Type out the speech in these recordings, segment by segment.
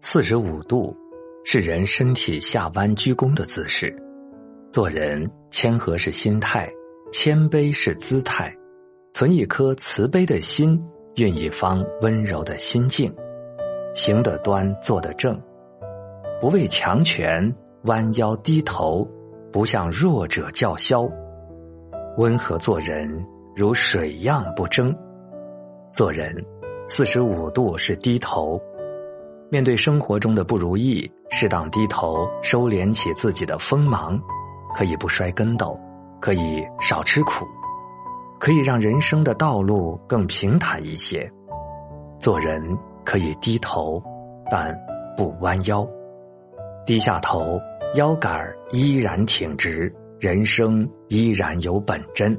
四十五度是人身体下弯鞠躬的姿势。做人谦和是心态，谦卑是姿态，存一颗慈悲的心，运一方温柔的心境，行得端，坐得正，不畏强权弯腰低头，不向弱者叫嚣，温和做人如水样不争。做人四十五度是低头，面对生活中的不如意，适当低头，收敛起自己的锋芒。可以不摔跟斗，可以少吃苦，可以让人生的道路更平坦一些。做人可以低头，但不弯腰。低下头，腰杆依然挺直，人生依然有本真。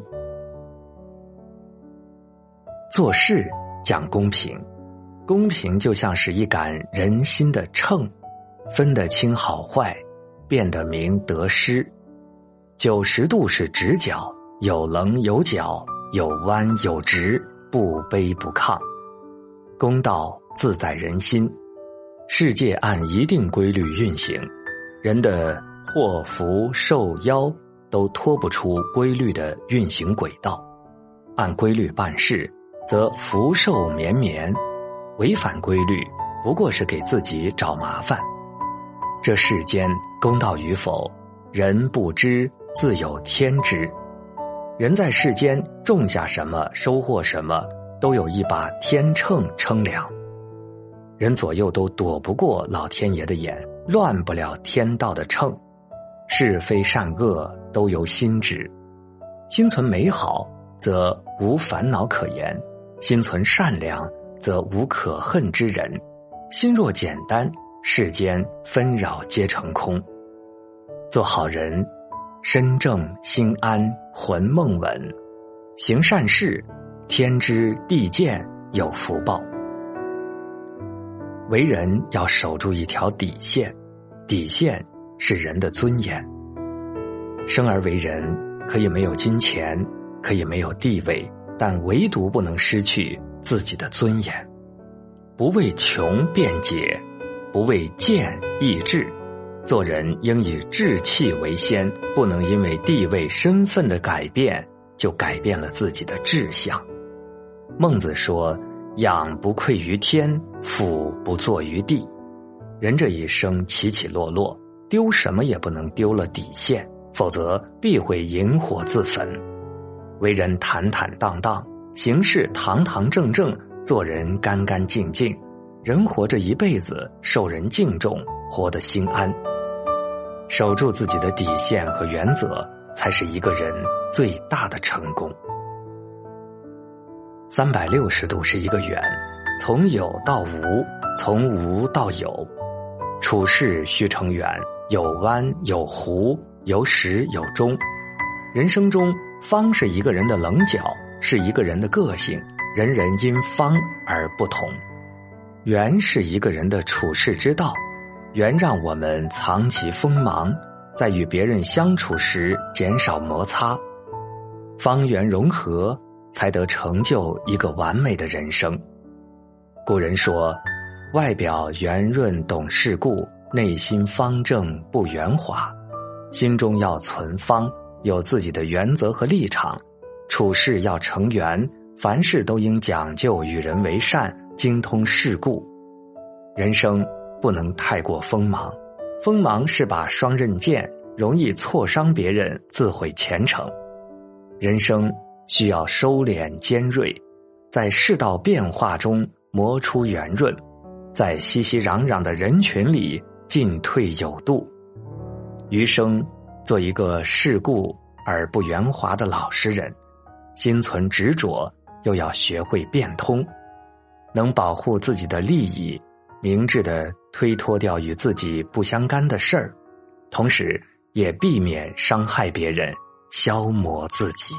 做事讲公平，公平就像是一杆人心的秤，分得清好坏，辨得明得失。九十度是直角，有棱有角，有弯有直，不卑不亢。公道自在人心，世界按一定规律运行，人的祸福寿夭都脱不出规律的运行轨道。按规律办事，则福寿绵绵；违反规律，不过是给自己找麻烦。这世间公道与否，人不知。自有天知，人在世间种下什么，收获什么，都有一把天秤称量。人左右都躲不过老天爷的眼，乱不了天道的秤。是非善恶都由心知，心存美好，则无烦恼可言；心存善良，则无可恨之人。心若简单，世间纷扰皆成空。做好人。身正心安，魂梦稳，行善事，天知地见有福报。为人要守住一条底线，底线是人的尊严。生而为人，可以没有金钱，可以没有地位，但唯独不能失去自己的尊严。不为穷辩解，不为贱义志。做人应以志气为先，不能因为地位身份的改变就改变了自己的志向。孟子说：“养不愧于天，俯不怍于地。”人这一生起起落落，丢什么也不能丢了底线，否则必会引火自焚。为人坦坦荡荡，行事堂堂正正，做人干干净净，人活着一辈子，受人敬重，活得心安。守住自己的底线和原则，才是一个人最大的成功。三百六十度是一个圆，从有到无，从无到有。处事须成圆，有弯有弧，有始有终。人生中，方是一个人的棱角，是一个人的个性。人人因方而不同。圆是一个人的处世之道。圆让我们藏其锋芒，在与别人相处时减少摩擦，方圆融合，才得成就一个完美的人生。古人说：“外表圆润懂世故，内心方正不圆滑。”心中要存方，有自己的原则和立场，处事要成圆，凡事都应讲究与人为善，精通世故，人生。不能太过锋芒，锋芒是把双刃剑，容易挫伤别人，自毁前程。人生需要收敛尖锐，在世道变化中磨出圆润，在熙熙攘攘的人群里进退有度。余生做一个世故而不圆滑的老实人，心存执着，又要学会变通，能保护自己的利益。明智的推脱掉与自己不相干的事儿，同时也避免伤害别人、消磨自己。